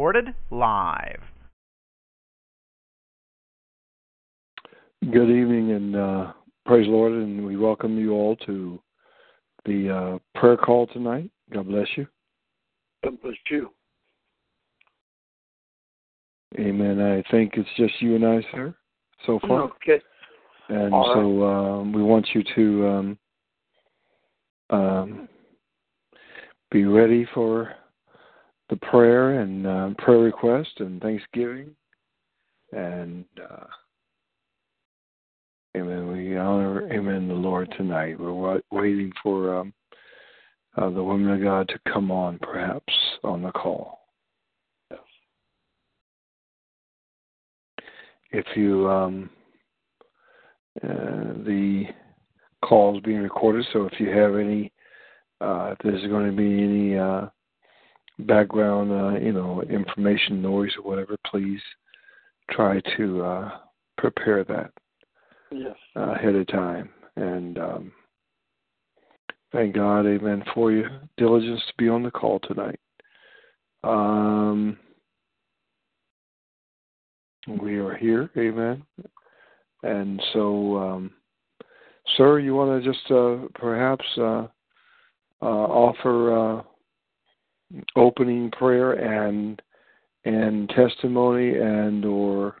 Recorded live. Good evening and uh, praise the Lord, and we welcome you all to the uh, prayer call tonight. God bless you. God bless you. Amen. I think it's just you and I, sir, so far. Okay. And All so um, we want you to um, um, be ready for the prayer and uh, prayer request and Thanksgiving. And uh, Amen. We honor, Amen, the Lord tonight. We're wa- waiting for um, uh, the woman of God to come on, perhaps, on the call. If you, um, uh, the call is being recorded, so if you have any, uh, if there's going to be any uh, background, uh, you know, information, noise, or whatever, please try to uh, prepare that Yes. uh, ahead of time. And um, thank God, amen, for your diligence to be on the call tonight. Um, we are here, amen. And so, um, sir, you want to just uh, perhaps uh, uh, offer uh, opening prayer and and testimony and or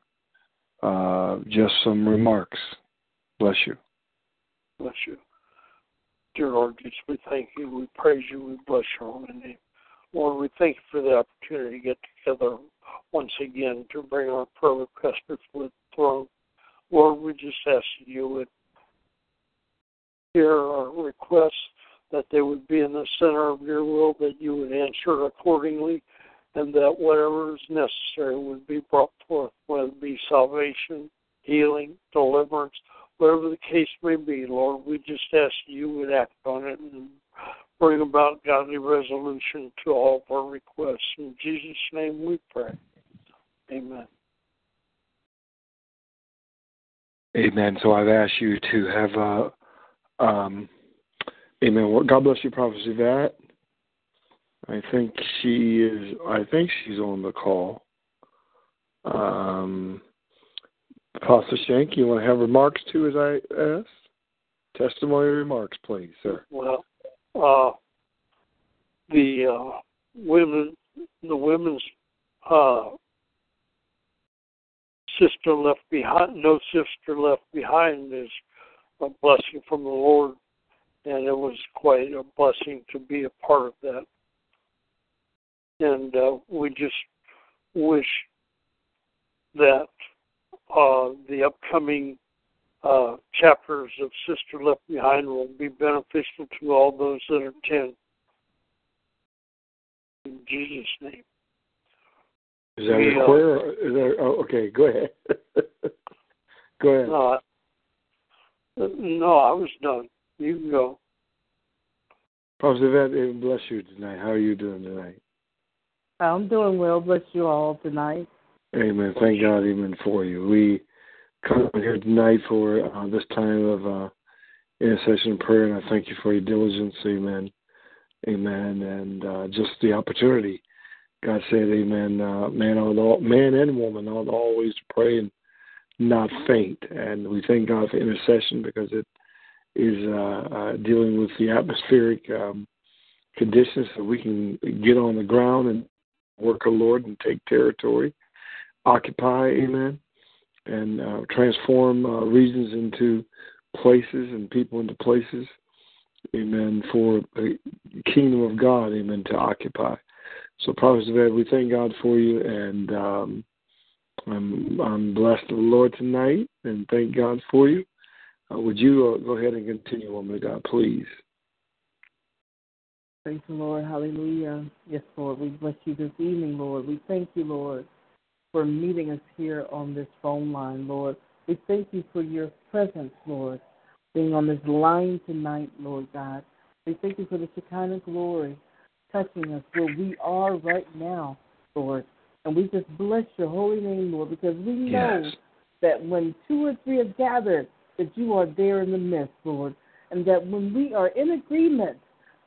uh, just some remarks. Bless you. Bless you. Dear Lord Jesus, we thank you, we praise you, we bless your holy name. Lord, we thank you for the opportunity to get together once again to bring our prayer requests before the throne. Lord, we just ask you would hear our requests, that they would be in the center of your will, that you would answer accordingly, and that whatever is necessary would be brought forth, whether it be salvation, healing, deliverance, whatever the case may be, Lord, we just ask you would act on it and bring about godly resolution to all of our requests. In Jesus' name we pray. Amen. Amen. So I've asked you to have, a um, amen. Well, God bless you, Prophet Yvette. I think she is. I think she's on the call. Um, Pastor Shank, you want to have remarks too, as I asked? Testimony remarks, please, sir. Well, uh, the uh, women, the women's uh, sister left behind, no sister left behind, is a blessing from the Lord, and it was quite a blessing to be a part of that. And uh, we just wish that uh, the upcoming uh, chapters of Sister Left Behind will be beneficial to all those that attend. In Jesus' name. Is that We, a prayer? Or is that, oh, okay, go ahead. go ahead. No, I was done. You can go. Prophet Yvette, bless you tonight. How are you doing tonight? I'm doing well. Bless you all tonight. Amen. Thank God, amen, for you. We come here tonight for uh, this time of uh, intercession and prayer, and I thank you for your diligence, amen. Amen. And uh, just the opportunity. God said, amen, uh, man, ought all, man and woman ought always to pray and not faint. And we thank God for intercession because it is uh, uh, dealing with the atmospheric um, conditions so we can get on the ground and work the Lord and take territory occupy, amen, and uh, transform uh, regions into places and people into places, amen, for the kingdom of God, amen, to occupy. So, Prophet Yvette, we thank God for you, and um, I'm, I'm blessed of the Lord tonight, and thank God for you. Uh, would you uh, go ahead and continue, woman of God, please? Praise the Lord. Hallelujah. Yes, Lord. We bless you this evening, Lord. We thank you, Lord, for meeting us here on this phone line, Lord. We thank you for your presence, Lord, being on this line tonight, Lord God. We thank you for the Shekinah glory touching us where we are right now, Lord. And we just bless your holy name, Lord, because we know Yes. that when two or three are gathered, that you are there in the midst, Lord. And that when we are in agreement,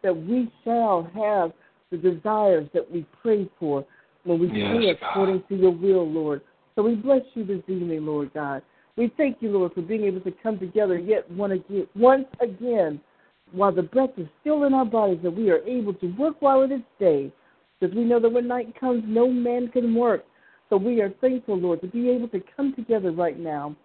that we shall have the desires that we pray for when we Yes, pray God. according to your will, Lord. So we bless you this evening, Lord God. We thank you, Lord, for being able to come together yet one again, once again while the breath is still in our bodies, that we are able to work while it is day. Because we know that when night comes, no man can work. So we are thankful, Lord, to be able to come together right now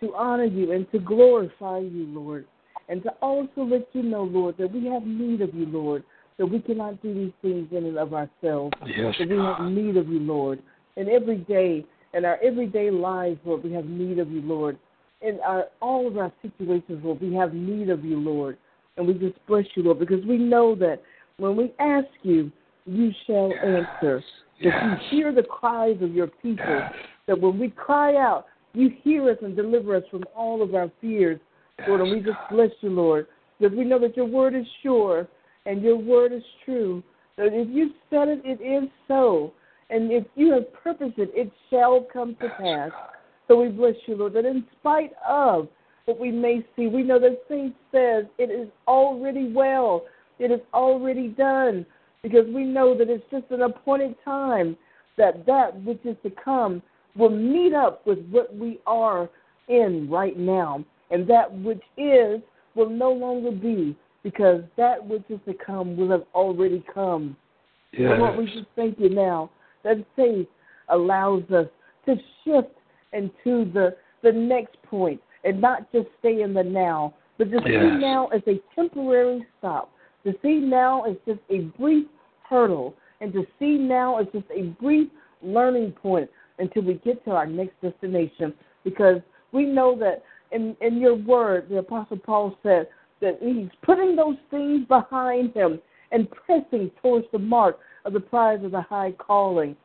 to honor you and to glorify you, Lord. And to also let you know, Lord, that we have need of you, Lord, that we cannot do these things in and of ourselves. Yes, That we have need of you, Lord. And every day, in our everyday lives, Lord, we have need of you, Lord. In our all of our situations, Lord, we have need of you, Lord. And we just bless you, Lord, because we know that when we ask you, you shall answer. That Yes. you hear the cries of your people. Yes. That when we cry out, you hear us and deliver us from all of our fears. Lord, and we just bless you, Lord, because we know that your word is sure and your word is true. That if you said it, it is so. And if you have purposed it, it shall come to pass. So we bless you, Lord, that in spite of what we may see, we know that Saint says it is already well. It is already done. Because we know that it's just an appointed time that that which is to come will meet up with what we are in right now. And that which is will no longer be because that which is to come will have already come. So Lord, we Yes. just thank you now that faith allows us to shift into the the next point and not just stay in the now, but to see now as a temporary stop, to see now as just a brief hurdle, and to see now as just a brief learning point until we get to our next destination. Because we know that in, in your word, the Apostle Paul said that he's putting those things behind him and pressing towards the mark of the prize of the high calling,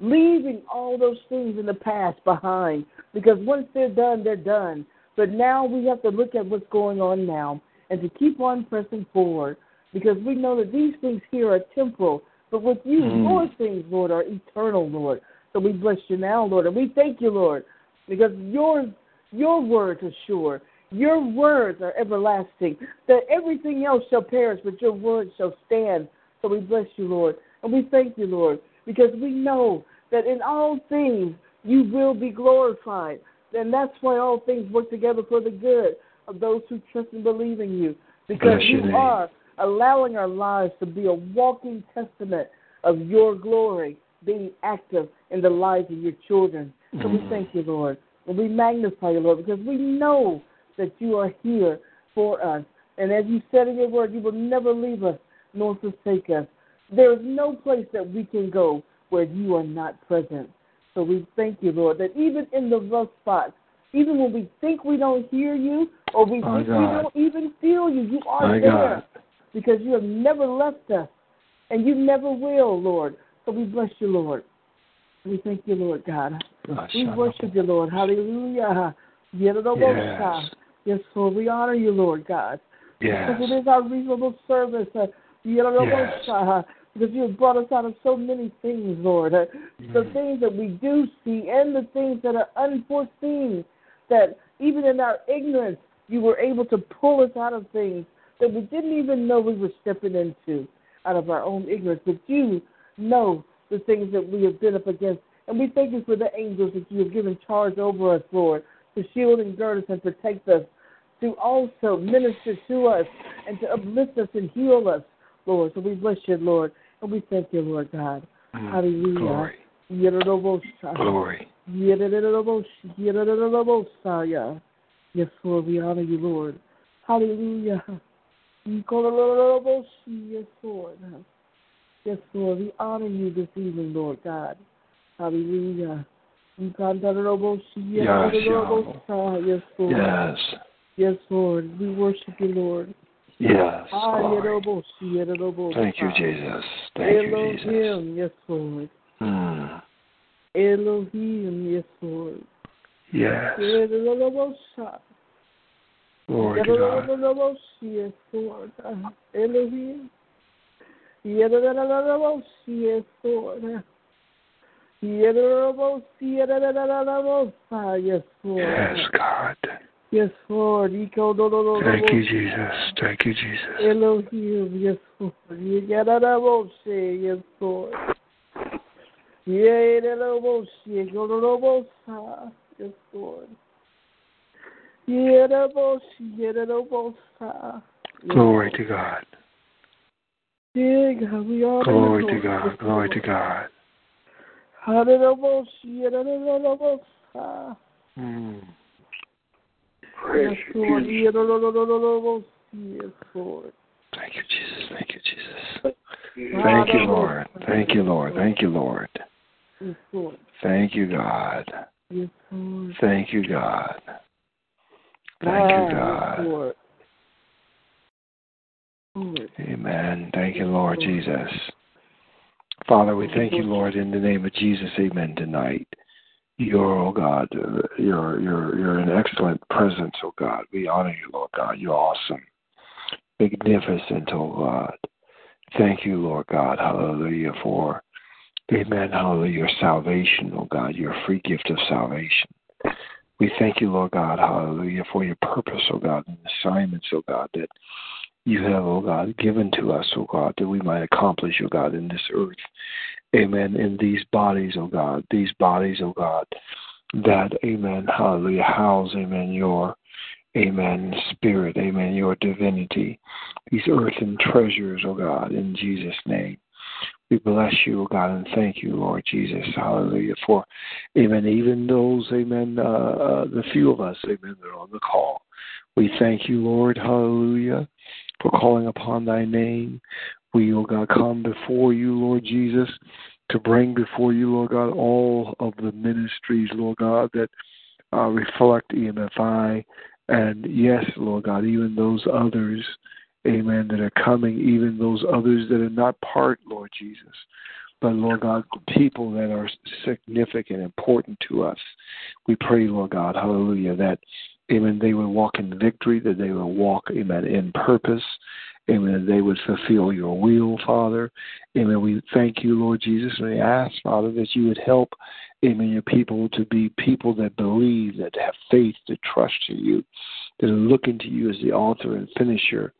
leaving all those things in the past behind. Because once they're done, they're done. But now we have to look at what's going on now and to keep on pressing forward. Because we know that these things here are temporal, but with you, Mm. your things, Lord, are eternal, Lord. So we bless you now, Lord, and we thank you, Lord, because your your words are sure. Your words are everlasting. That everything else shall perish, but your word shall stand. So we bless you, Lord. And we thank you, Lord, because we know that in all things you will be glorified. And that's why all things work together for the good of those who trust and believe in you. Because you name. are allowing our lives to be a walking testament of your glory being active in the lives of your children. So we Mhm. thank you, Lord. And we magnify you, Lord, because we know that you are here for us. And as you said in your word, you will never leave us nor forsake us. There is no place that we can go where you are not present. So we thank you, Lord, that even in the rough spots, even when we think we don't hear you or we think we don't even feel you, you are My there God. because you have never left us and you never will, Lord. So we bless you, Lord. We thank you, Lord God. We worship you, Lord. Hallelujah. Yes. Yes, Lord. We honor you, Lord God. Yes. Because it is our reasonable service. Uh, Yes. Because you have brought us out of so many things, Lord. Uh, The Mm. things that we do see and the things that are unforeseen. That even in our ignorance, you were able to pull us out of things that we didn't even know we were stepping into out of our own ignorance. But you know the things that we have been up against. And we thank you for the angels that you have given charge over us, Lord, to shield and gird us and protect us, to also minister to us and to uplift us and heal us, Lord. So we bless you, Lord, and we thank you, Lord God. Mm. Hallelujah. Glory. Glory. Yes, Lord, we honor you, Lord. Hallelujah. Yes, Lord. Yes, Lord, we honor you this evening, Lord God. Hallelujah. Yadadadadabosha. Yes, Lord. Yes. Yes, Lord. We worship you, Lord. Yes. Lord. Thank you, Jesus. Thank you, Jesus. Elohim, yes, Lord. Mm. Elohim, yes, Lord. Yes. Glory to God. Yes, Lord. Elohim. Yes, God. Yes, Lord. Thank you, Jesus. Thank you, Jesus. Elohim, yes, Lord. Yes, Lord. Glory to God. Yeah, God, we honor Glory to God. Glory to God. Mm. Yes, Lord. Yes, Lord. Thank you, Jesus. Thank you, Jesus. Thank you, Lord. Thank you, Lord. Thank you, Lord. Thank you, God. Thank you, God. Thank you, Ah, God. Yes, Lord. Lord. Amen. Thank you, Lord Jesus. Father, we thank you, Lord, in the name of Jesus. Amen. Tonight, you're, oh God, you're you're you're an excellent presence, oh God. We honor you, Lord God. You're awesome, magnificent, oh God. Thank you, Lord God. Hallelujah for, Amen. Hallelujah. Your salvation, oh God. Your free gift of salvation. We thank you, Lord God. Hallelujah for your purpose, oh God, and assignments, oh God, that you have, oh God, given to us, oh God, that we might accomplish, oh God, in this earth. Amen. In these bodies, oh God, these bodies, oh God, that, amen, hallelujah, house, amen, your, amen, spirit, amen, your divinity, these earthen treasures, oh God, in Jesus' name. We bless you, oh God, and thank you, Lord Jesus, hallelujah, for, amen, even those, amen, uh, uh, the few of us, amen, that are on the call. We thank you, Lord, hallelujah, for calling upon thy name. We, O God, come before you, Lord Jesus, to bring before you, Lord God, all of the ministries, Lord God, that uh, reflect EMFI. And yes, Lord God, even those others, amen, that are coming, even those others that are not part, Lord Jesus. But Lord God, people that are significant, important to us. We pray, Lord God, hallelujah, that Amen. They would walk in victory, that they would walk, amen, in purpose. Amen. That they would fulfill your will, Father. Amen. We thank you, Lord Jesus, and we ask, Father, that you would help, amen, your people to be people that believe, that have faith, that trust in you, that are looking to you as the author and finisher,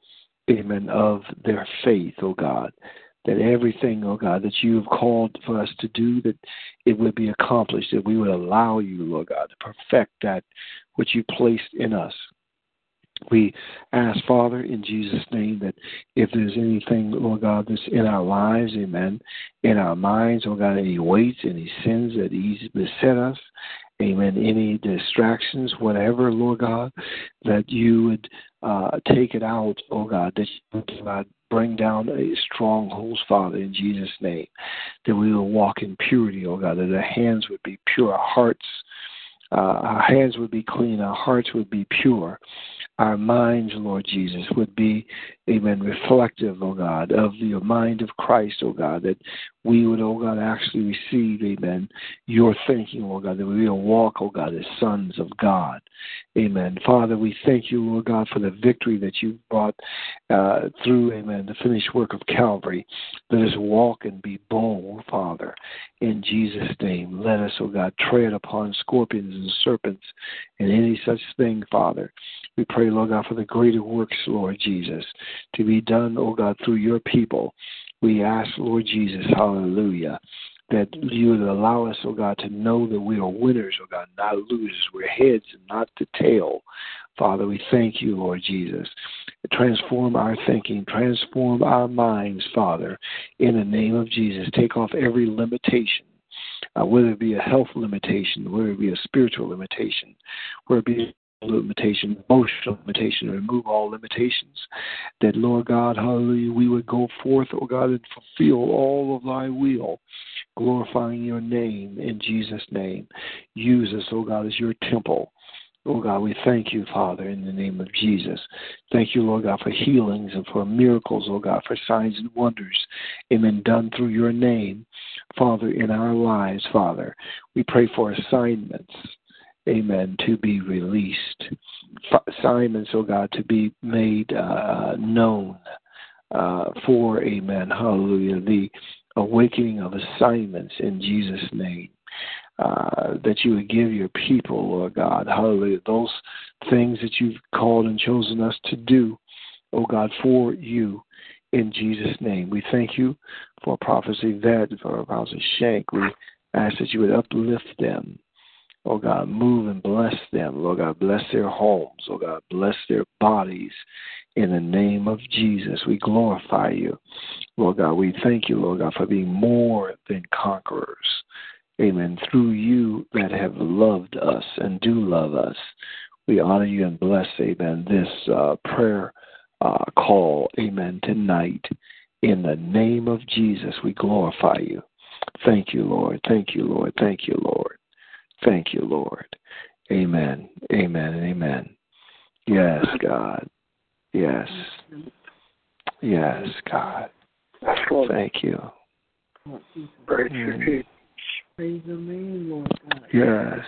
amen, of their faith, oh God. That everything, oh God, that you have called for us to do, that it would be accomplished, that we would allow you, Lord God, to perfect that which you placed in us. We ask, Father, in Jesus' name, that if there's anything, Lord God, that's in our lives, amen, in our minds, Lord God, any weights, any sins that easily beset us, amen, any distractions, whatever, Lord God, that you would uh, take it out, oh God, that you would, God, bring down a strongholds, Father, in Jesus' name, that we will walk in purity, oh God, that our hands would be pure, our hearts, uh, our hands would be clean, our hearts would be pure, our minds, Lord Jesus, would be, amen, reflective, oh God, of the mind of Christ, oh God, that we would, oh God, actually receive, amen, your thinking, oh God, that we will walk, oh God, as sons of God. Amen. Father, we thank you, Lord God, for the victory that you brought uh, through, amen, the finished work of Calvary. Let us walk and be bold, Father, in Jesus' name. Let us, oh God, tread upon scorpions and serpents and any such thing, Father. We pray, Lord God, for the greater works, Lord Jesus, to be done, oh God, through your people. We ask, Lord Jesus, hallelujah, that you would allow us, oh God, to know that we are winners, oh God, not losers. We're heads and not the tail. Father, we thank you, Lord Jesus. Transform our thinking, transform our minds, Father, in the name of Jesus. Take off every limitation. Uh, whether it be a health limitation, whether it be a spiritual limitation, whether it be limitation, emotional limitation, remove all limitations. That, Lord God, hallelujah, we would go forth, oh God, and fulfill all of thy will, glorifying your name in Jesus' name. Use us, oh God, as your temple. Oh God, we thank you, Father, in the name of Jesus. Thank you, Lord God, for healings and for miracles, oh God, for signs and wonders, amen, done through your name, Father, in our lives, Father. We pray for assignments, amen, to be released, assignments, oh God, to be made uh, known uh, for, amen, hallelujah, the awakening of assignments in Jesus' name uh, that you would give your people, Lord God, hallelujah, those things that you've called and chosen us to do, oh God, for you in Jesus' name. We thank you for Prophet Yvette, for Apostle Shank. We ask that you would uplift them. Oh God, move and bless them. Lord God, bless their homes. Oh God, bless their bodies. In the name of Jesus, we glorify you. Lord God, we thank you, Lord God, for being more than conquerors. Amen. Through you that have loved us and do love us, we honor you and bless, amen, this uh, prayer uh, call, amen, tonight. In the name of Jesus, we glorify you. Thank you, Lord. Thank you, Lord. Thank you, Lord. Thank you, Lord. Amen. Amen and amen. Yes, God. Yes. Yes, God. Thank you. Praise you, Mm. Praise your name, Lord God. Yes.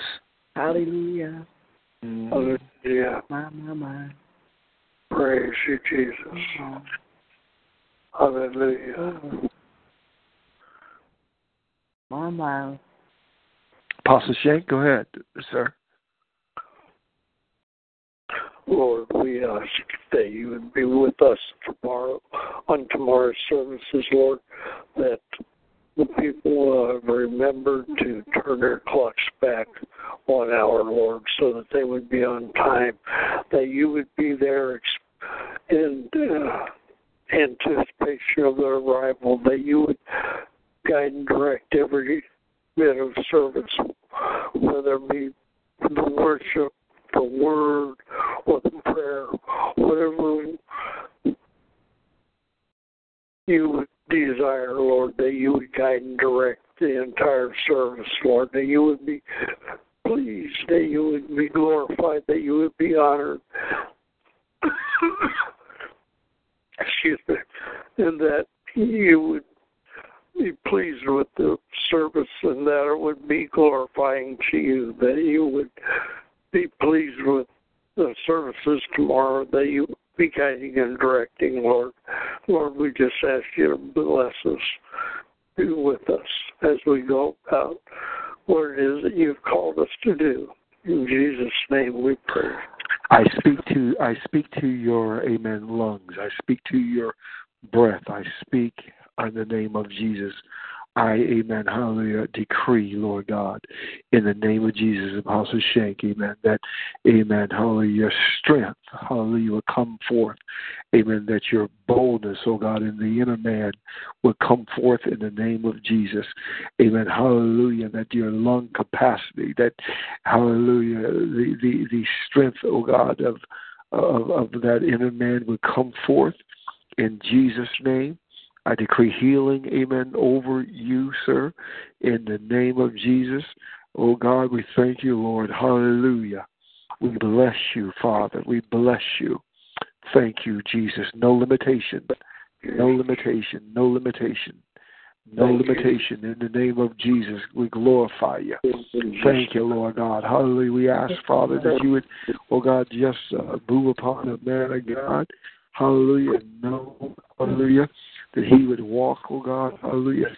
Hallelujah. Mm. Hallelujah. My, my, my. Praise you, Jesus. Oh, Hallelujah. oh. My, my. Apostle Shank, go ahead, sir. Lord, we ask that you would be with us tomorrow on tomorrow's services, Lord, that the people uh, remember to turn their clocks back one hour, Lord, so that they would be on time, that you would be there in uh, anticipation of their arrival, that you would guide and direct every bit of service, whether it be the worship, the word, or the prayer, whatever you would desire, Lord, that you would guide and direct the entire service, Lord, that you would be pleased, that you would be glorified, that you would be honored. Excuse me. And that you would be pleased with the service and that it would be glorifying to you, that you would be pleased with the services tomorrow, that you be guiding and directing, Lord. Lord, we just ask you to bless us, be with us as we go about what it is that you've called us to do. In Jesus' name we pray. I speak to I speak to your amen lungs. I speak to your breath. I speak in the name of Jesus. I, amen, hallelujah, decree, Lord God, in the name of Jesus, Apostle Shank, amen, that, amen, hallelujah, your strength, hallelujah, will come forth, amen, that your boldness, oh God, in the inner man will come forth in the name of Jesus, amen, hallelujah, that your lung capacity, that, hallelujah, the, the, the strength, oh God, of, of, of that inner man will come forth in Jesus' name. I decree healing, amen, over you, sir, in the name of Jesus. Oh God, we thank you, Lord. Hallelujah. We bless you, Father. We bless you. Thank you, Jesus. No limitation. No limitation. No limitation. No limitation. In the name of Jesus, we glorify you. Thank you, Lord God. Hallelujah. We ask, Father, that you would, oh God, just uh, move upon the man of God. Hallelujah. No, hallelujah. That he would walk, oh God. Hallelujah.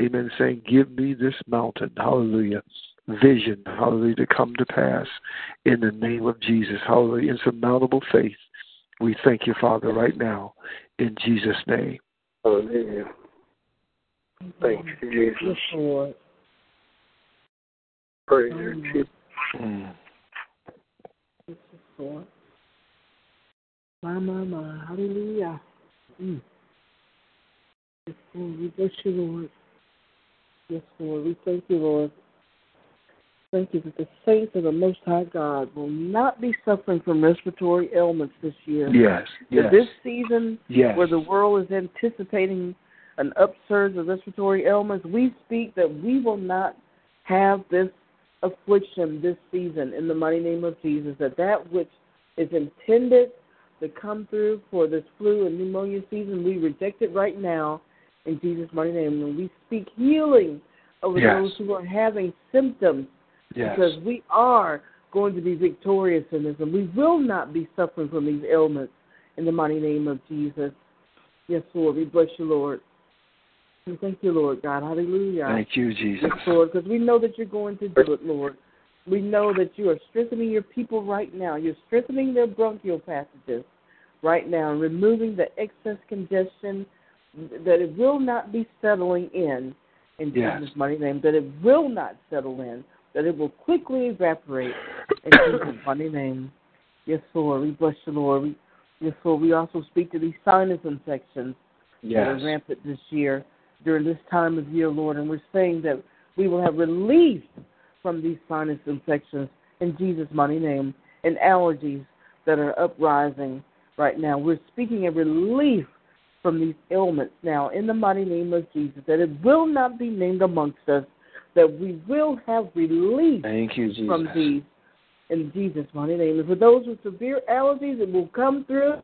Amen. Saying, Give me this mountain. Hallelujah. Vision. Hallelujah. To come to pass in the name of Jesus. Hallelujah. Insurmountable faith. We thank you, Father, right now. In Jesus' name. Hallelujah. Thank you, Jesus. Lord. Praise you, Jesus. Mm. Yes, My, my, my. Hallelujah. Mm. Yes, Lord. We bless you, Lord. Yes, Lord. We thank you, Lord. Thank you that the saints of the Most High God will not be suffering from respiratory ailments this year. Yes. Yes. This season yes. where the world is anticipating an upsurge of respiratory ailments, we speak that we will not have this affliction this season in the mighty name of Jesus, that that which is intended to come through for this flu and pneumonia season, we reject it right now in Jesus' mighty name. And we speak healing over yes. those who are having symptoms yes. because we are going to be victorious in this and we will not be suffering from these ailments in the mighty name of Jesus. Yes, Lord. We bless you, Lord. And thank you, Lord God. Hallelujah. Thank you, Jesus. Yes, Lord, because we know that you're going to do it, Lord. We know that you are strengthening your people right now. You're strengthening their bronchial passages right now and removing the excess congestion that it will not be settling in in yes. Jesus' mighty name, that it will not settle in, that it will quickly evaporate in Jesus' mighty name. Yes, Lord. We bless you, Lord. We, yes, Lord. We also speak to these sinus infections yes. that are rampant this year during this time of year, Lord, and we're saying that we will have relief from these sinus infections in Jesus' mighty name and allergies that are uprising right now. We're speaking of relief from these ailments now in the mighty name of Jesus, that it will not be named amongst us, that we will have relief Thank you, Jesus. from these in Jesus' mighty name. And for those with severe allergies, it will come through.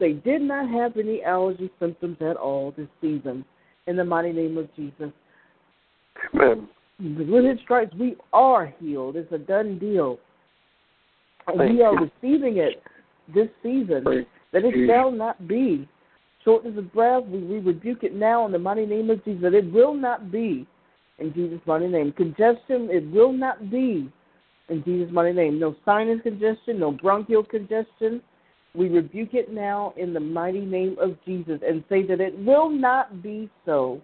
They did not have any allergy symptoms at all this season in the mighty name of Jesus. Amen. With his stripes, we are healed. It's a done deal. And Thank we are you. receiving it this season, Thank that it you. shall not be. Shortness of breath, we, we rebuke it now in the mighty name of Jesus. It will not be in Jesus' mighty name. Congestion, it will not be in Jesus' mighty name. No sinus congestion, no bronchial congestion. We rebuke it now in the mighty name of Jesus and say that it will not be so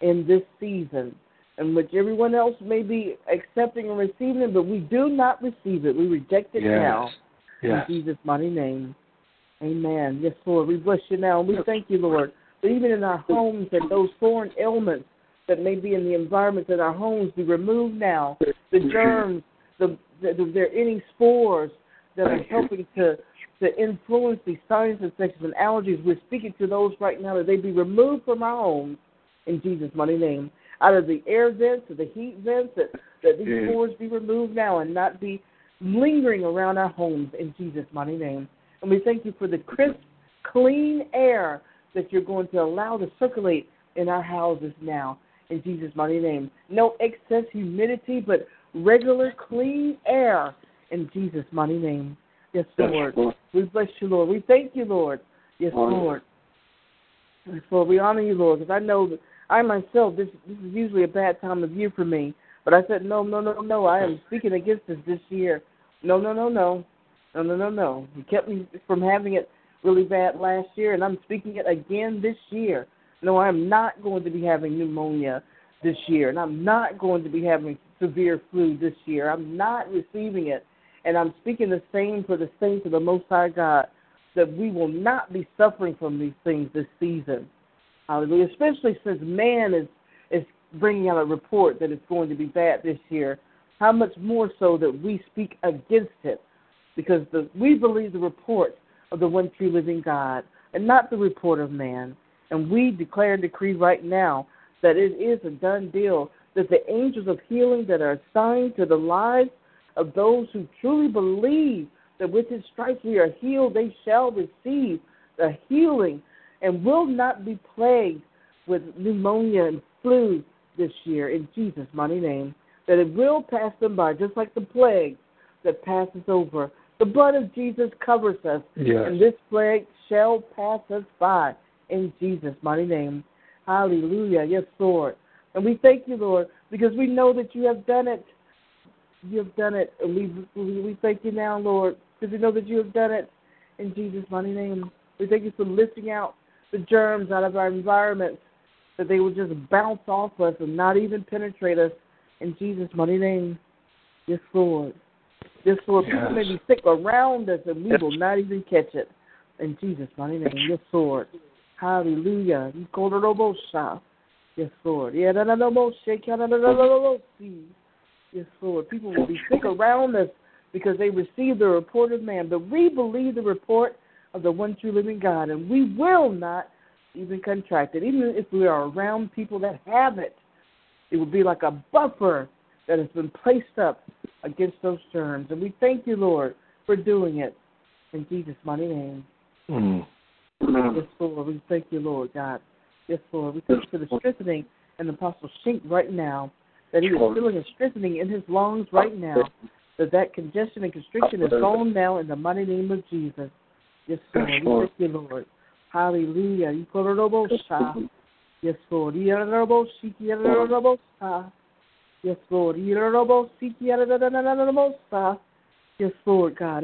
in this season, in which everyone else may be accepting and receiving it, but we do not receive it. We reject it Yes. now Yes. in Jesus' mighty name. Amen. Yes, Lord. We bless you now. And we thank you, Lord, that even in our homes and those foreign ailments that may be in the environment in our homes be removed now. The germs, the, the, the there are any spores that are helping to to influence these sinus infections and allergies. We're speaking to those right now that they be removed from our homes in Jesus' mighty name. Out of the air vents, or the heat vents, that, that these Yeah. spores be removed now and not be lingering around our homes in Jesus' mighty name. And we thank you for the crisp, clean air that you're going to allow to circulate in our houses now in Jesus' mighty name. No excess humidity, but regular, clean air in Jesus' mighty name. Yes, Yes, Lord. Lord. We bless you, Lord. We thank you, Lord. Yes, Honor. Lord. Yes, Lord. We honor you, Lord, because I know that I myself, this, this is usually a bad time of year for me. But I said, no, no, no, no. I am speaking against this this year. No, no, no, no. No, no, no, no. You kept me from having it really bad last year, and I'm speaking it again this year. No, I'm not going to be having pneumonia this year, and I'm not going to be having severe flu this year. I'm not receiving it. And I'm speaking the same for the saints of the Most High God, that we will not be suffering from these things this season. Hallelujah. Especially since man is, is bringing out a report that it's going to be bad this year. How much more so that we speak against it because the, we believe the report of the one true living God and not the report of man. And we declare and decree right now that it is a done deal, that the angels of healing that are assigned to the lives of those who truly believe that with his stripes we are healed, they shall receive the healing and will not be plagued with pneumonia and flu this year in Jesus' mighty name. That it will pass them by, just like the plague that passes over. The blood of Jesus covers us, Yes. and this plague shall pass us by in Jesus' mighty name. Hallelujah. Yes, Lord. And we thank you, Lord, because we know that you have done it. You have done it. And we, we, we thank you now, Lord, because we know that you have done it in Jesus' mighty name. We thank you for lifting out the germs out of our environment, that they will just bounce off us and not even penetrate us in Jesus' mighty name. Yes, Lord. Yes, Lord. People may be sick around us and we Yes. will not even catch it. In Jesus' mighty name. Yes, Lord. Hallelujah. You call it a shot. Yes, Lord. Yeah, no, no, no, no, shake, no. Yes, Lord. People will be sick around us because they received the report of man. But we believe the report of the one true living God, and we will not even contract it. Even if we are around people that have it, it will be like a buffer that has been placed up against those germs. And we thank you, Lord, for doing it in Jesus' mighty name. Mm. Yes, Lord. We thank you, Lord God. Yes, Lord. We thank you for the strengthening and the Apostle Shank right now, that he is feeling a strengthening in his lungs right now, that that congestion and constriction is gone now in the mighty name of Jesus. Yes, Lord. We thank you, Lord. Hallelujah. Yes, Lord. Yes, Lord. Yes, Lord God.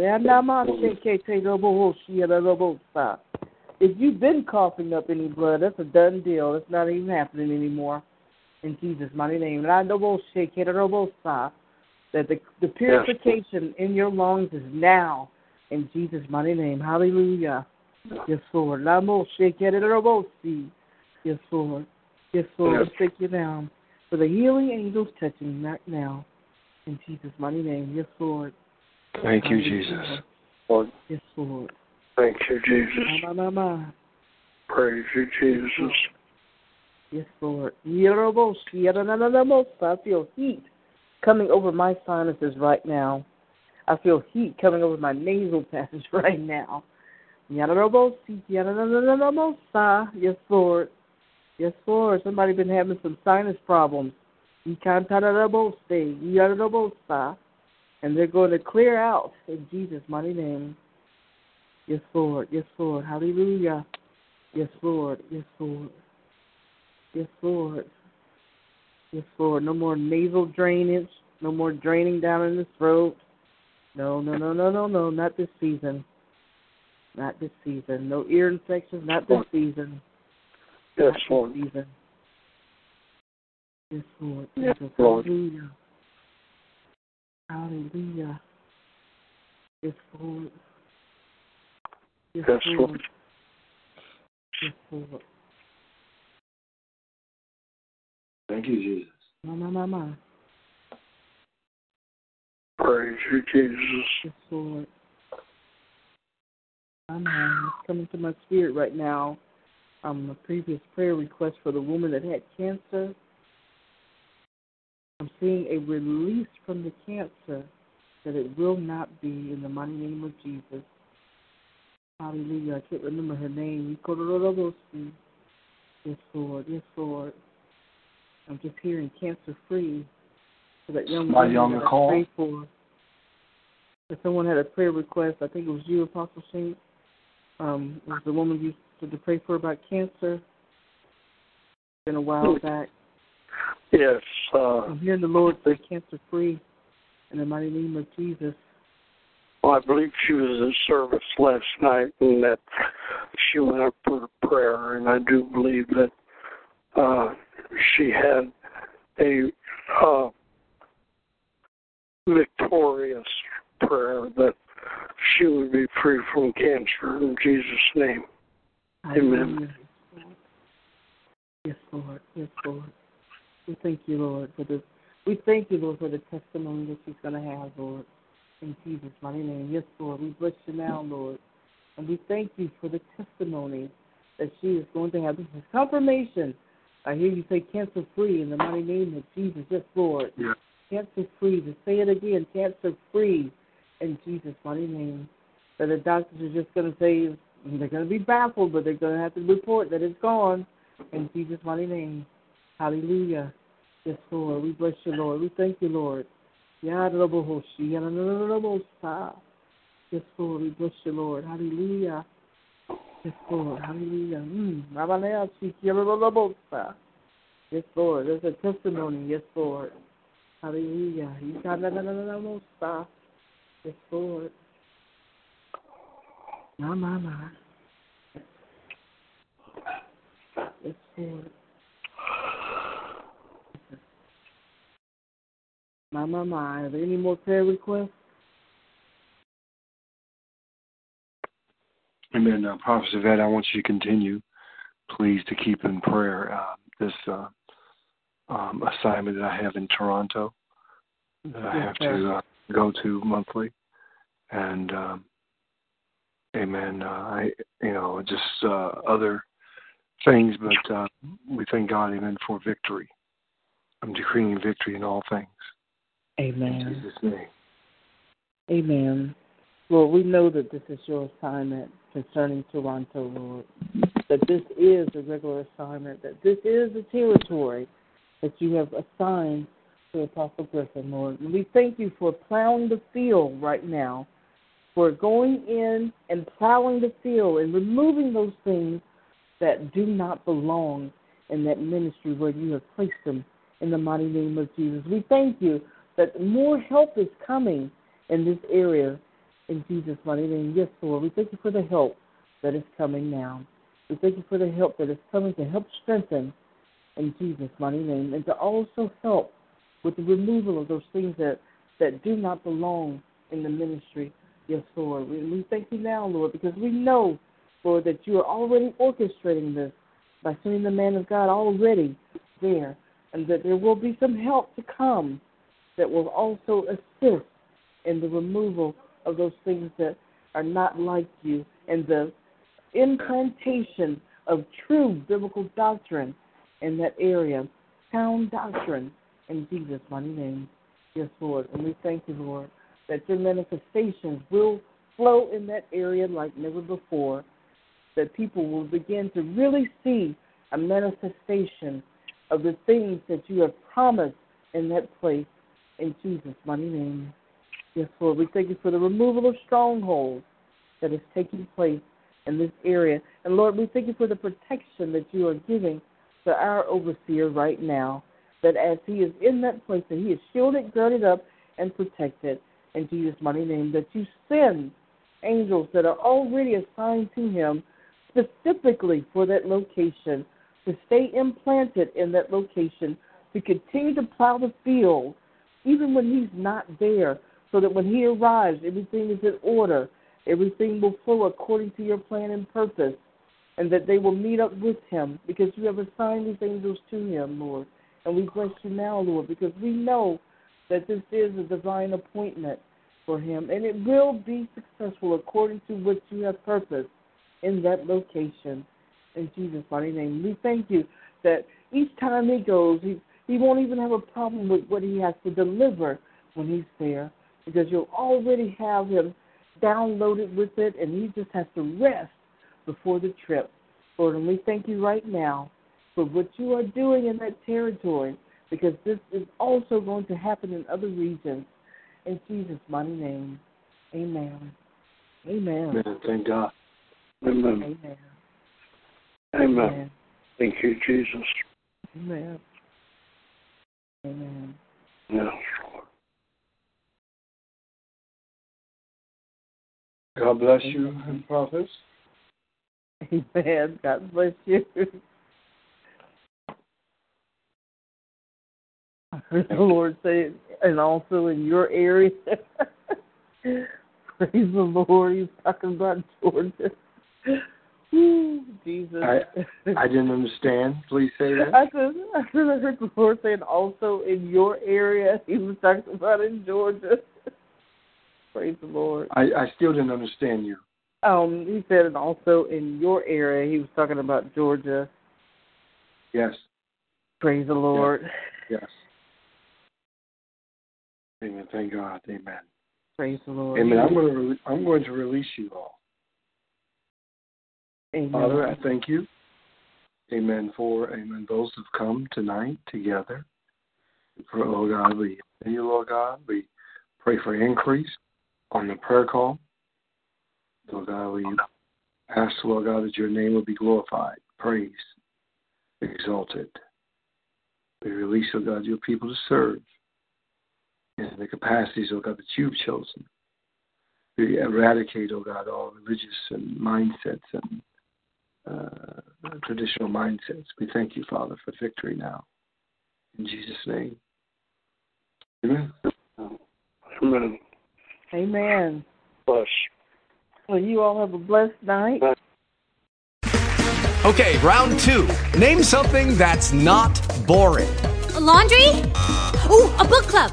If you've been coughing up any blood, that's a done deal. It's not even happening anymore. In Jesus' mighty name. And I know that the, the purification in your lungs is now in Jesus' mighty name. Hallelujah. Yes, Lord. Yes, Lord. Yes, Lord. Yes. Thank you now for the healing angels touching right now. In Jesus' mighty name. Yes, Lord. Thank you, Jesus. Lord. Yes, Lord. Thank you, Jesus. Ma, ma, ma, ma. Praise you, Jesus. Yes, Lord. I feel heat coming over my sinuses right now. I feel heat coming over my nasal passage right now. Yes, Lord. Yes, Lord. Somebody been having some sinus problems. And they're going to clear out in Jesus' mighty name. Yes, Lord. Yes, Lord. Hallelujah. Yes, Lord. Yes, Lord. Yes, Lord. Yes, Lord. No more nasal drainage. No more draining down in the throat. No, no, no, no, no, no. Not this season. Not this season. No ear infections. Not this season. Yes, Lord. Season. Yes, Lord. Yes. Lord. Hallelujah. Hallelujah. Yes, Lord. Yes, Yes, Lord. Lord. Yes, Lord. Thank you, Jesus. Ma, ma, ma, ma. Praise you, Jesus. Yes, Lord. Amen. It's coming to my spirit right now. Um, a previous prayer request for the woman that had cancer. I'm seeing a release from the cancer that it will not be in the mighty name of Jesus. Hallelujah. I can't remember her name. Yes, Lord. Yes, Lord. I'm just hearing cancer free for that young woman on that the I call? prayed for. If someone had a prayer request, I think it was you, Apostle Saint. Um, it was the woman you to pray for about cancer. It's Been a while back. Yes, uh, I'm hearing the Lord say cancer free in the mighty name of Jesus. well, I believe she was in service last night and that she went up for a prayer, and I do believe that uh, she had a uh, victorious prayer that she would be free from cancer in Jesus' name. Amen. Yes, Lord. Yes, Lord. We thank you, Lord, for this. We thank you, Lord, for the testimony that she's going to have, Lord. In Jesus' mighty name. Yes, Lord. We bless you now, Lord. And we thank you for the testimony that she is going to have. This is confirmation. I hear you say cancer free in the mighty name of Jesus. Yes, Lord. Yeah. Cancer free. To say it again, cancer free in Jesus' mighty name. That the doctors are just going to say they're going to be baffled, but they're going to have to report that it's gone in Jesus' mighty name. Hallelujah. Yes, Lord. We bless you, Lord. We thank you, Lord. Yes, Lord. We bless you, Lord. Hallelujah. Yes, Lord. Hallelujah. Mm. Yes, Lord. There's a testimony. Yes, Lord. Hallelujah. Yes, Lord. My, my, my. Yes, Lord. My, my, my. Are there any more prayer requests? Amen. Uh, Prophet Yvette, I want you to continue, please, to keep in prayer uh, this uh, um, assignment that I have in Toronto that I have to uh, go to monthly. And, um, amen, uh, I, you know, just uh, other things, but uh, we thank God, amen, for victory. I'm decreeing victory in all things. Amen. In Jesus' name. Amen. Lord, we know that this is your assignment concerning Toronto, Lord. That this is a regular assignment, that this is the territory that you have assigned to Apostle Griffin, Lord. And we thank you for plowing the field right now, for going in and plowing the field and removing those things that do not belong in that ministry where you have placed them in the mighty name of Jesus. We thank you that more help is coming in this area in Jesus' mighty name. Yes, Lord. We thank you for the help that is coming now. We thank you for the help that is coming to help strengthen in Jesus' mighty name and to also help with the removal of those things that, that do not belong in the ministry. Yes, Lord. We, we thank you now, Lord, because we know, Lord, that you are already orchestrating this by sending the man of God already there, and that there will be some help to come that will also assist in the removal of those things that are not like you and the implantation of true biblical doctrine in that area, sound doctrine in Jesus' mighty name. Yes, Lord. And we thank you, Lord, that your manifestations will flow in that area like never before, that people will begin to really see a manifestation of the things that you have promised in that place in Jesus' mighty name. Yes, Lord. We thank you for the removal of strongholds that is taking place in this area. And Lord, we thank you for the protection that you are giving to our overseer right now. That as he is in that place, that he is shielded, girded up, and protected in Jesus' mighty name. That you send angels that are already assigned to him specifically for that location to stay implanted in that location, to continue to plow the field, even when he's not there, so that when he arrives, everything is in order. Everything will flow according to your plan and purpose, and that they will meet up with him because you have assigned these angels to him, Lord. And we bless you now, Lord, because we know that this is a divine appointment for him, and it will be successful according to what you have purposed in that location. In Jesus' mighty name, we thank you that each time he goes, he, he won't even have a problem with what he has to deliver when he's there because you'll already have him downloaded with it, and he just has to rest before the trip. Lord, and we thank you right now for what you are doing in that territory because this is also going to happen in other regions. In Jesus' mighty name, amen. Amen. Amen. Thank God. Amen. Amen. Amen. Amen. Thank you, Jesus. Amen. Amen. Yes, Lord. God bless you, and prophets. Amen. God bless you. I heard the Lord say, and also in your area. Praise the Lord. He's talking about Georgia. Jesus. I I didn't understand. Please say that. I said, I said, I heard the Lord saying also in your area. He was talking about in Georgia. Praise the Lord. I, I still didn't understand you. Um, he said, and also in your area. He was talking about Georgia. Yes. Praise the Lord. Yes. Amen. Thank God. Amen. Praise the Lord. Amen. I'm going to re- I'm going to release you all. Amen. Father, I thank you. Amen. For amen those who've come tonight together. For oh God, we thank you, Lord God. We pray for increase on the prayer call. Lord God, we ask, Lord God, that your name will be glorified, praised, exalted. We release, oh God, your people to serve in the capacities, oh God, that you've chosen. We eradicate, oh God, all religious and mindsets and uh, traditional mindsets. We thank you, Father, for victory now. In Jesus' name. Amen. Amen. Amen. Bless. Well, you all have a blessed night. Okay, round two. Name something that's not boring. A laundry? Ooh, a book club.